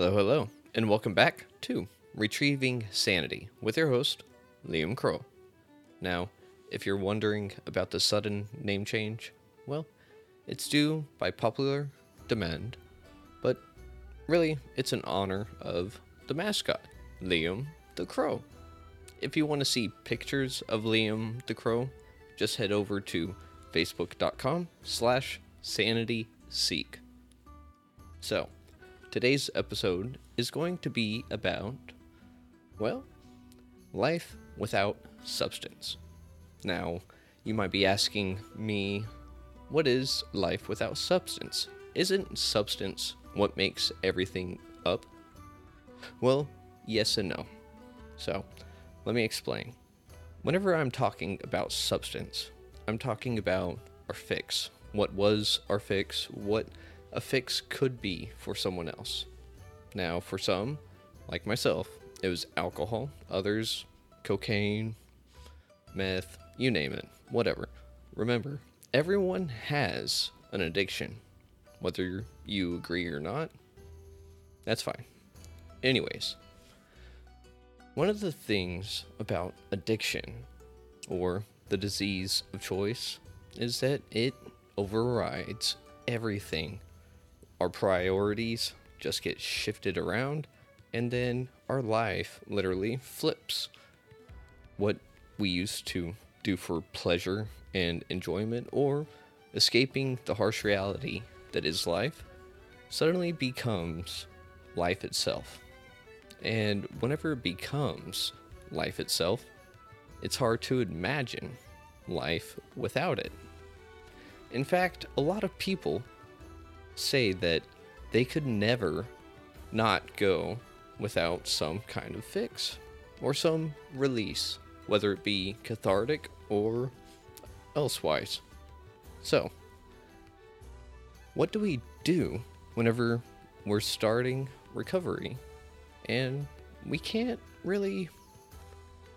Hello, hello, and welcome back to Retrieving Sanity with your host, Liam Crow. Now, if you're wondering about the sudden name change, well, it's due by popular demand, but really, it's in honor of the mascot, Liam the Crow. If you want to see pictures of Liam the Crow, just head over to facebook.com slash sanityseek. So, today's episode is going to be about, well, life without substance. Now, you might be asking me, what is life without substance? Isn't substance what makes everything up? Well, yes and no. So, let me explain. Whenever I'm talking about substance, I'm talking about our fix. What was our fix? What a fix could be for someone else. Now, for some, like myself, it was alcohol, others, cocaine, meth, you name it, whatever. Remember, everyone has an addiction. Whether you agree or not, that's fine. Anyways, one of the things about addiction, or the disease of choice, is that it overrides everything. Our priorities just get shifted around, and then our life literally flips. What we used to do for pleasure and enjoyment, or escaping the harsh reality that is life, suddenly becomes life itself. And whenever it becomes life itself, it's hard to imagine life without it. In fact, a lot of people say that they could never not go without some kind of fix or some release, whether it be cathartic or elsewise. So, what do we do whenever we're starting recovery and we can't really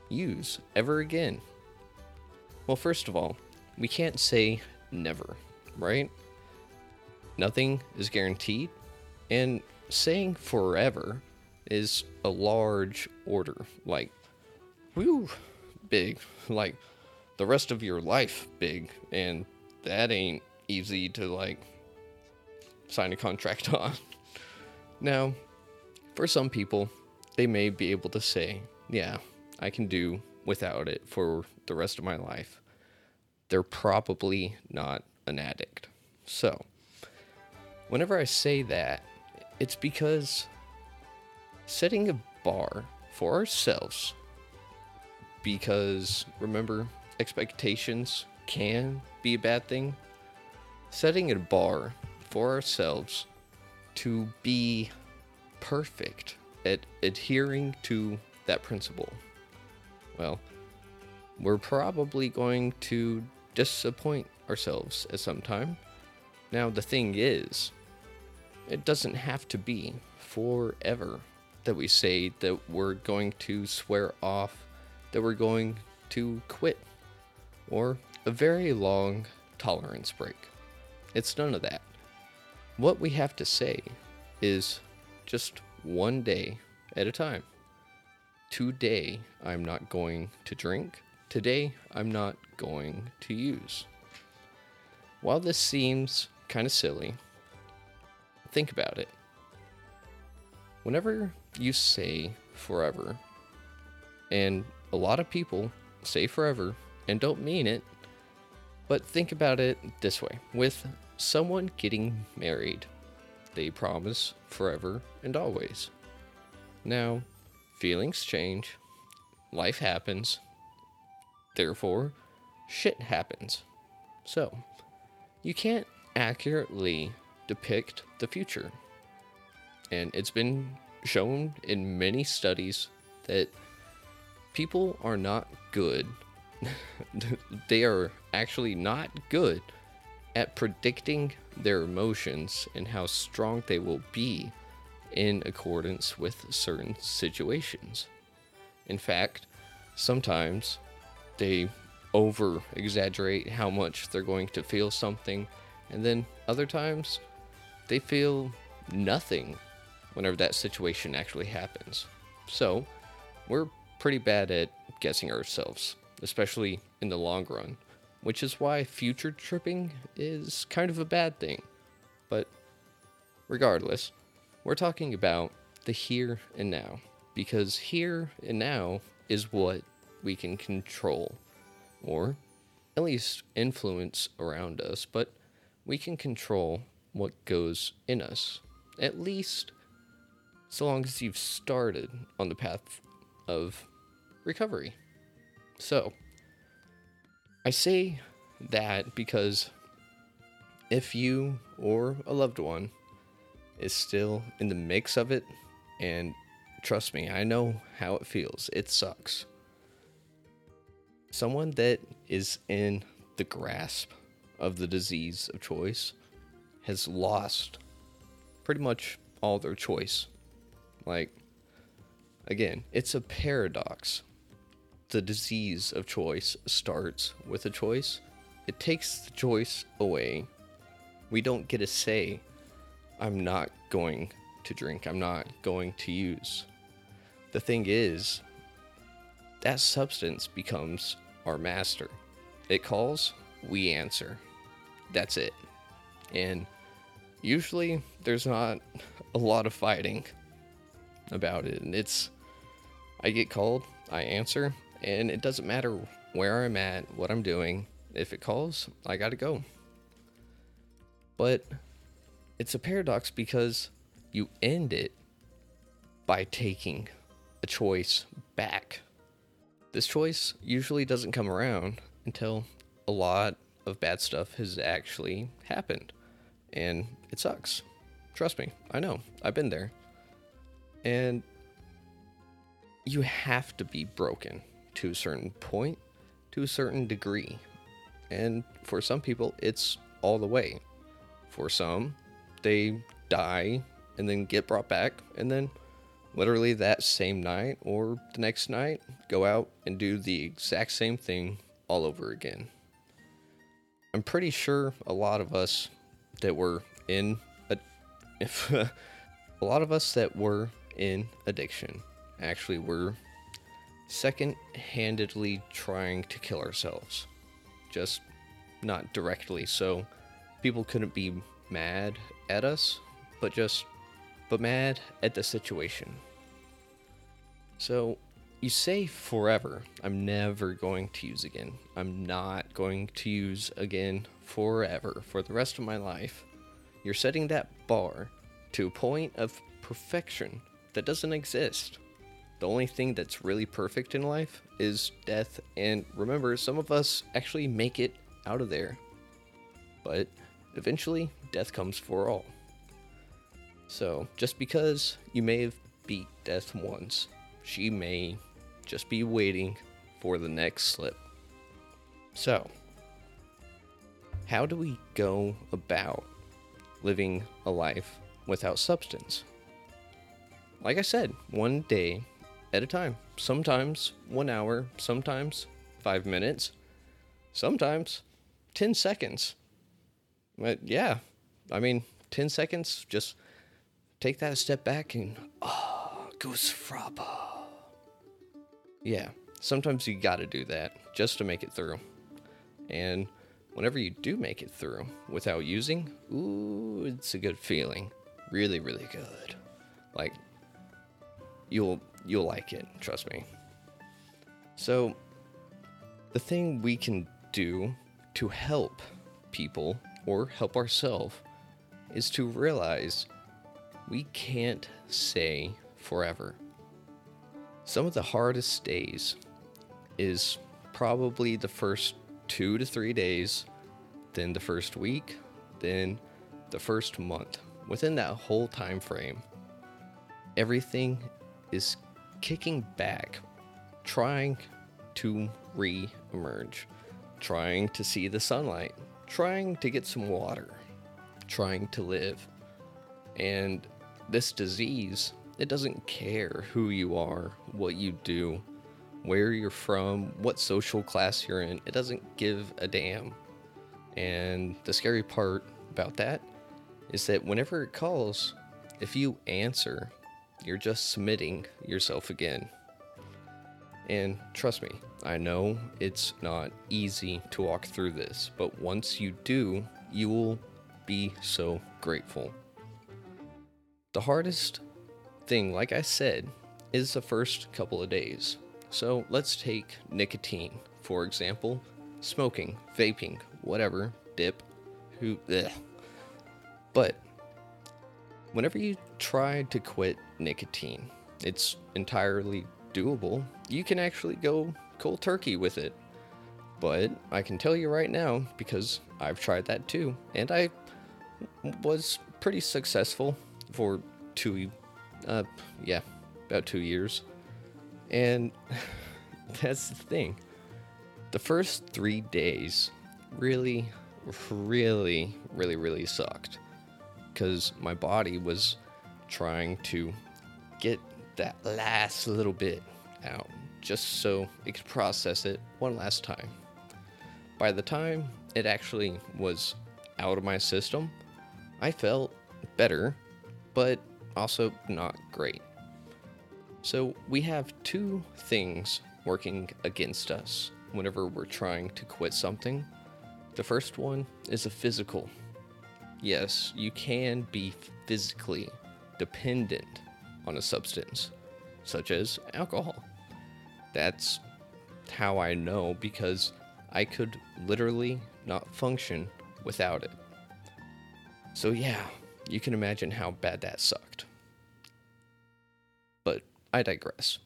use ever again? Well, first of all, we can't say never, right? Nothing is guaranteed, and saying forever is a large order. Like, whew, big. Like, the rest of your life big, and that ain't easy to, like, sign a contract on. Now, for some people, they may be able to say, yeah, I can do without it for the rest of my life. They're probably not an addict. So, whenever I say that, it's because setting a bar for ourselves, because remember, expectations can be a bad thing. Setting a bar for ourselves to be perfect at adhering to that principle. Well, we're probably going to disappoint ourselves at some time. Now, the thing is, it doesn't have to be forever that we say that we're going to swear off, that we're going to quit, or a very long tolerance break. It's none of that. What we have to say is just one day at a time. Today, I'm not going to drink. Today, I'm not going to use. While this seems kind of silly, think about it. Whenever you say forever, and a lot of people say forever and don't mean it, but think about it this way with someone getting married, they promise forever and always. Now, feelings change, life happens, therefore, shit happens. So, you can't accurately depict the future. And it's been shown in many studies that people are not good. they are actually not good at predicting their emotions and how strong they will be in accordance with certain situations. In fact, sometimes they over exaggerate how much they're going to feel something, and then other times they feel nothing whenever that situation actually happens. So, we're pretty bad at guessing ourselves, especially in the long run, which is why future tripping is kind of a bad thing. But regardless, we're talking about the here and now, because here and now is what we can control, or at least influence around us, but we can control what goes in us, at least so long as you've started on the path of recovery. So, I say that because if you or a loved one is still in the mix of it, and trust me, I know how it feels, it sucks. Someone that is in the grasp of the disease of choice has lost pretty much all their choice. Like, again, it's a paradox. The disease of choice starts with a choice, it takes the choice away. We don't get a say. I'm not going to drink, I'm not going to use. The thing is, that substance becomes our master. It calls, we answer. That's it. And usually there's not a lot of fighting about it. And it's, I get called, I answer, and it doesn't matter where I'm at, what I'm doing. If it calls, I gotta go. But it's a paradox because you end it by taking a choice back. This choice usually doesn't come around until a lot of bad stuff has actually happened. And it sucks. Trust me, I know. I've been there. And you have to be broken to a certain point, to a certain degree. And for some people, it's all the way. For some, they die and then get brought back, and then literally that same night or the next night, go out and do the exact same thing all over again. I'm pretty sure a lot of us that were in a, if a lot of us that were in addiction actually were second-handedly trying to kill ourselves. Just not directly, so people couldn't be mad at us, but just but mad at the situation. So you say forever. I'm never going to use again. I'm not going to use again forever for the rest of my life. You're setting that bar to a point of perfection that doesn't exist. The only thing that's really perfect in life is death, and remember, some of us actually make it out of there. But eventually, death comes for all. So, just because you may have beat death once, she may just be waiting for the next slip. So, how do we go about living a life without substance? Like I said, one day at a time. Sometimes one hour, sometimes five minutes, sometimes 10 seconds. But yeah, I mean, 10 seconds, just take that a step back and, ah, oh, goosfraba. Yeah, sometimes you gotta do that just to make it through. And whenever you do make it through without using, ooh, it's a good feeling. Really, really good. Like you'll you'll like it, trust me. So the thing we can do to help people or help ourselves is to realize we can't say forever. Some of the hardest days is probably the first two to three days, then the first week, then the first month. Within that whole time frame, everything is kicking back, trying to re emerge, trying to see the sunlight, trying to get some water, trying to live. And this disease it doesn't care who you are, what you do, where you're from, what social class you're in. It doesn't give a damn. And the scary part about that is that whenever it calls, if you answer, you're just submitting yourself again. And trust me, I know it's not easy to walk through this, but once you do, you will be so grateful. The hardest thing, like I said, is the first couple of days. So let's take nicotine, for example, smoking, vaping, whatever, dip, who. But whenever you try to quit nicotine, it's entirely doable. You can actually go cold turkey with it. But I can tell you right now, because I've tried that too, and I was pretty successful for two, uh, yeah, about two years. And that's the thing. The first three days really, really, really, really sucked because my body was trying to get that last little bit out just so it could process it one last time. By the time it actually was out of my system, I felt better, but also not great. So we have two things working against us whenever we're trying to quit something. The first one is a physical. Yes, you can be physically dependent on a substance, such as alcohol. That's how I know because I could literally not function without it. So, yeah, you can imagine how bad that sucked. I digress.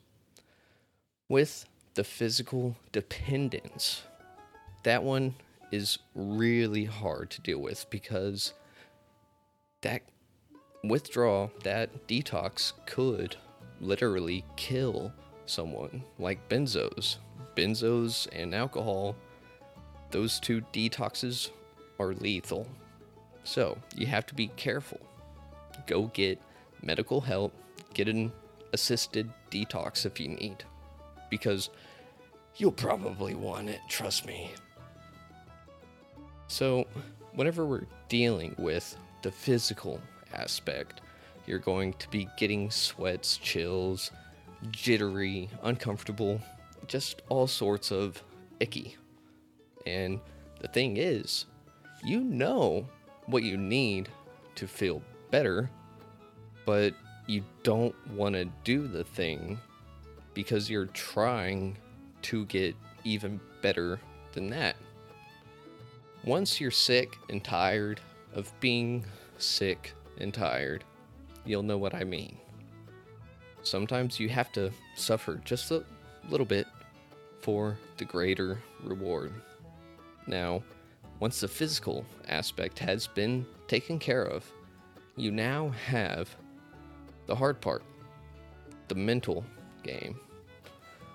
With the physical dependence, that one is really hard to deal with because that withdrawal, that detox could literally kill someone, like benzos. Benzos and alcohol, those two detoxes are lethal. So you have to be careful. Go get medical help, get an assisted detox if you need, because you'll probably want it, trust me. So, whenever we're dealing with the physical aspect, you're going to be getting sweats, chills, jittery, uncomfortable, just all sorts of icky. And the thing is, you know what you need to feel better, but you don't want to do the thing because you're trying to get even better than that. Once you're sick and tired of being sick and tired, you'll know what I mean. Sometimes you have to suffer just a little bit for the greater reward. Now, once the physical aspect has been taken care of, you now have the hard part the mental game.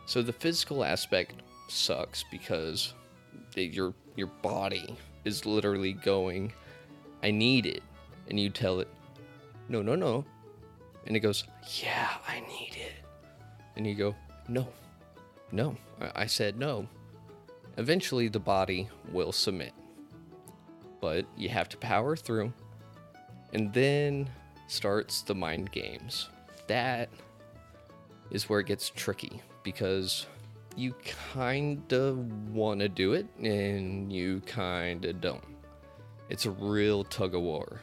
So the physical aspect sucks because your your body is literally going, I need it. And you tell it, no, no, no. And it goes, yeah, I need it. And you go, no, no. I said no. Eventually, the body will submit. But you have to power through. And then starts the mind games. That is where it gets tricky because you kind of want to do it and you kind of don't. It's a real tug of war.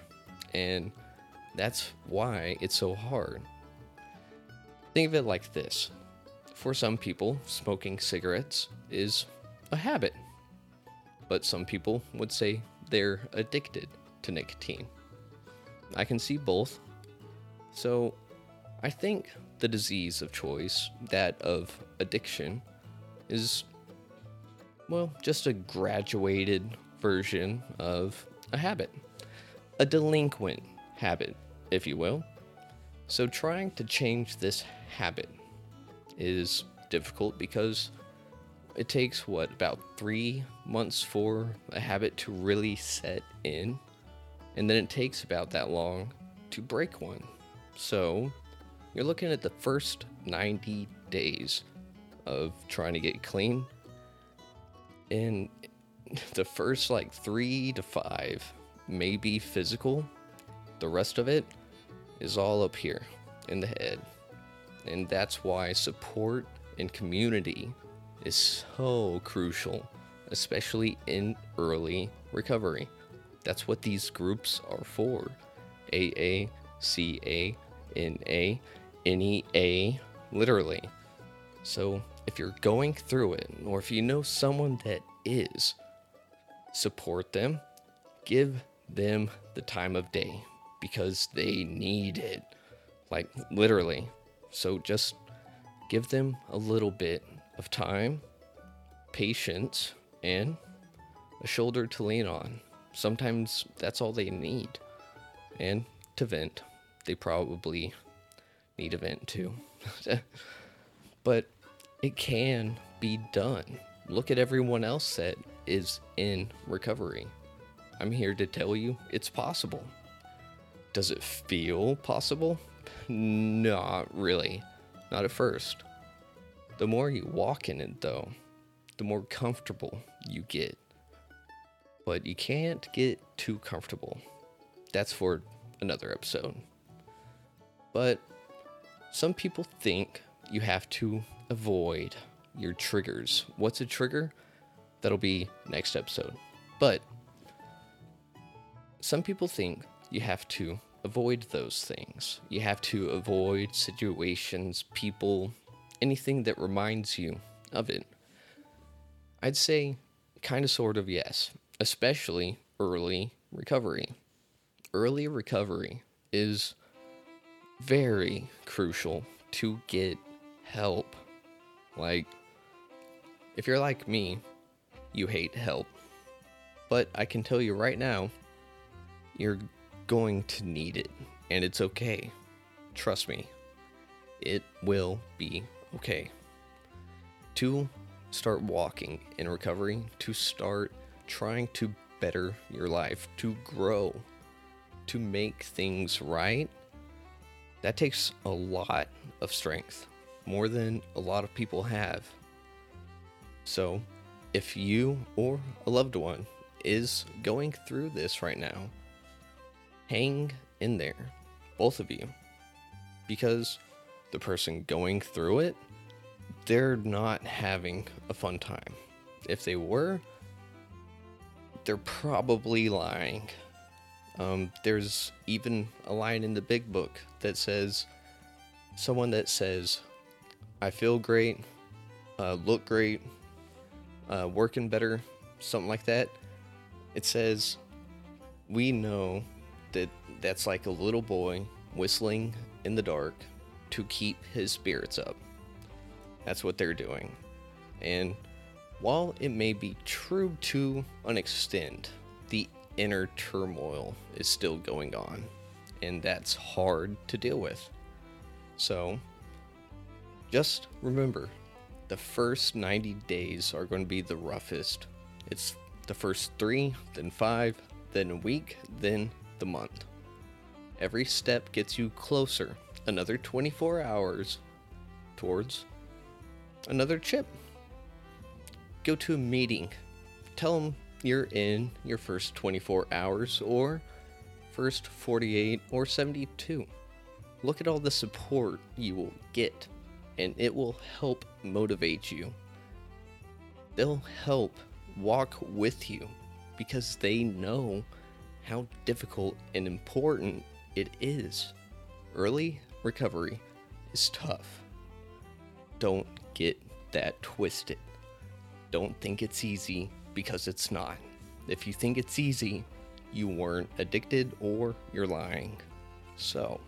And that's why it's so hard. Think of it like this for some people, smoking cigarettes is a habit, but some people would say they're addicted to nicotine. I can see both. So I think the disease of choice, that of addiction, is, well, just a graduated version of a habit, a delinquent habit, if you will. So, trying to change this habit is difficult because it takes what about three months for a habit to really set in, and then it takes about that long to break one. So, you're looking at the first 90 days of trying to get clean. And the first like three to five may be physical, the rest of it is all up here in the head. And that's why support and community is so crucial, especially in early recovery. That's what these groups are for AA, CA, NA, NEA, literally. So if you're going through it, or if you know someone that is, support them, give them the time of day because they need it. Like literally. So just give them a little bit of time, patience, and a shoulder to lean on. Sometimes that's all they need. And to vent, they probably need a vent too. but it can be done. Look at everyone else that is in recovery. I'm here to tell you it's possible. Does it feel possible? Not really. Not at first. The more you walk in it, though, the more comfortable you get. But you can't get too comfortable. That's for another episode. But some people think you have to avoid your triggers. What's a trigger? That'll be next episode. But some people think you have to avoid those things. You have to avoid situations, people, anything that reminds you of it. I'd say kind of sort of yes, especially early recovery. Early recovery is very crucial to get help. Like, if you're like me, you hate help. But I can tell you right now, you're going to need it, and it's okay. Trust me, it will be okay. To start walking in recovery, to start trying to better your life, to grow, to make things right, that takes a lot of strength, more than a lot of people have. So, if you or a loved one is going through this right now, hang in there, both of you, because the person going through it, they're not having a fun time. If they were, they're probably lying. Um, there's even a line in the big book that says, someone that says, I feel great, uh, look great, uh, working better, something like that. It says, we know that that's like a little boy whistling in the dark to keep his spirits up. That's what they're doing. And while it may be true to an extent, the inner turmoil is still going on, and that's hard to deal with. So, just remember the first 90 days are going to be the roughest. It's the first three, then five, then a week, then the month. Every step gets you closer, another 24 hours towards another chip. Go to a meeting. Tell them you're in your first 24 hours or first 48 or 72. Look at all the support you will get, and it will help motivate you. They'll help walk with you because they know how difficult and important it is. Early recovery is tough. Don't get that twisted. Don't think it's easy because it's not. If you think it's easy, you weren't addicted or you're lying. So,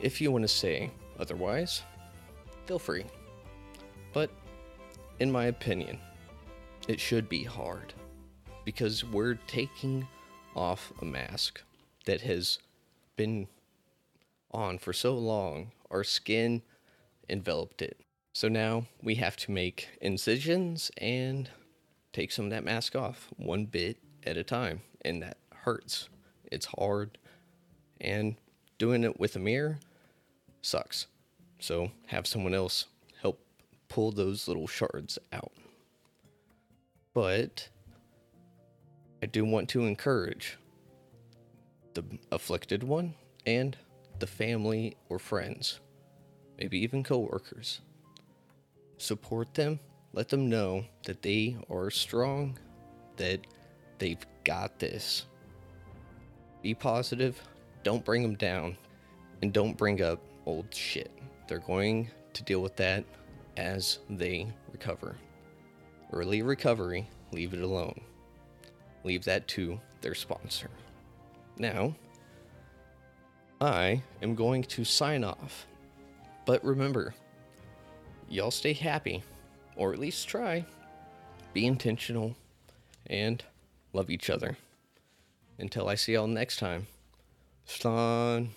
if you want to say otherwise, feel free. But, in my opinion, it should be hard because we're taking off a mask that has been on for so long, our skin enveloped it. So now we have to make incisions and take some of that mask off one bit at a time. And that hurts. It's hard. And doing it with a mirror sucks. So have someone else help pull those little shards out. But I do want to encourage the afflicted one and the family or friends, maybe even coworkers. Support them, let them know that they are strong, that they've got this. Be positive, don't bring them down, and don't bring up old shit. They're going to deal with that as they recover. Early recovery, leave it alone. Leave that to their sponsor. Now, I am going to sign off. But remember, y'all stay happy, or at least try. Be intentional, and love each other. Until I see y'all next time, Stan.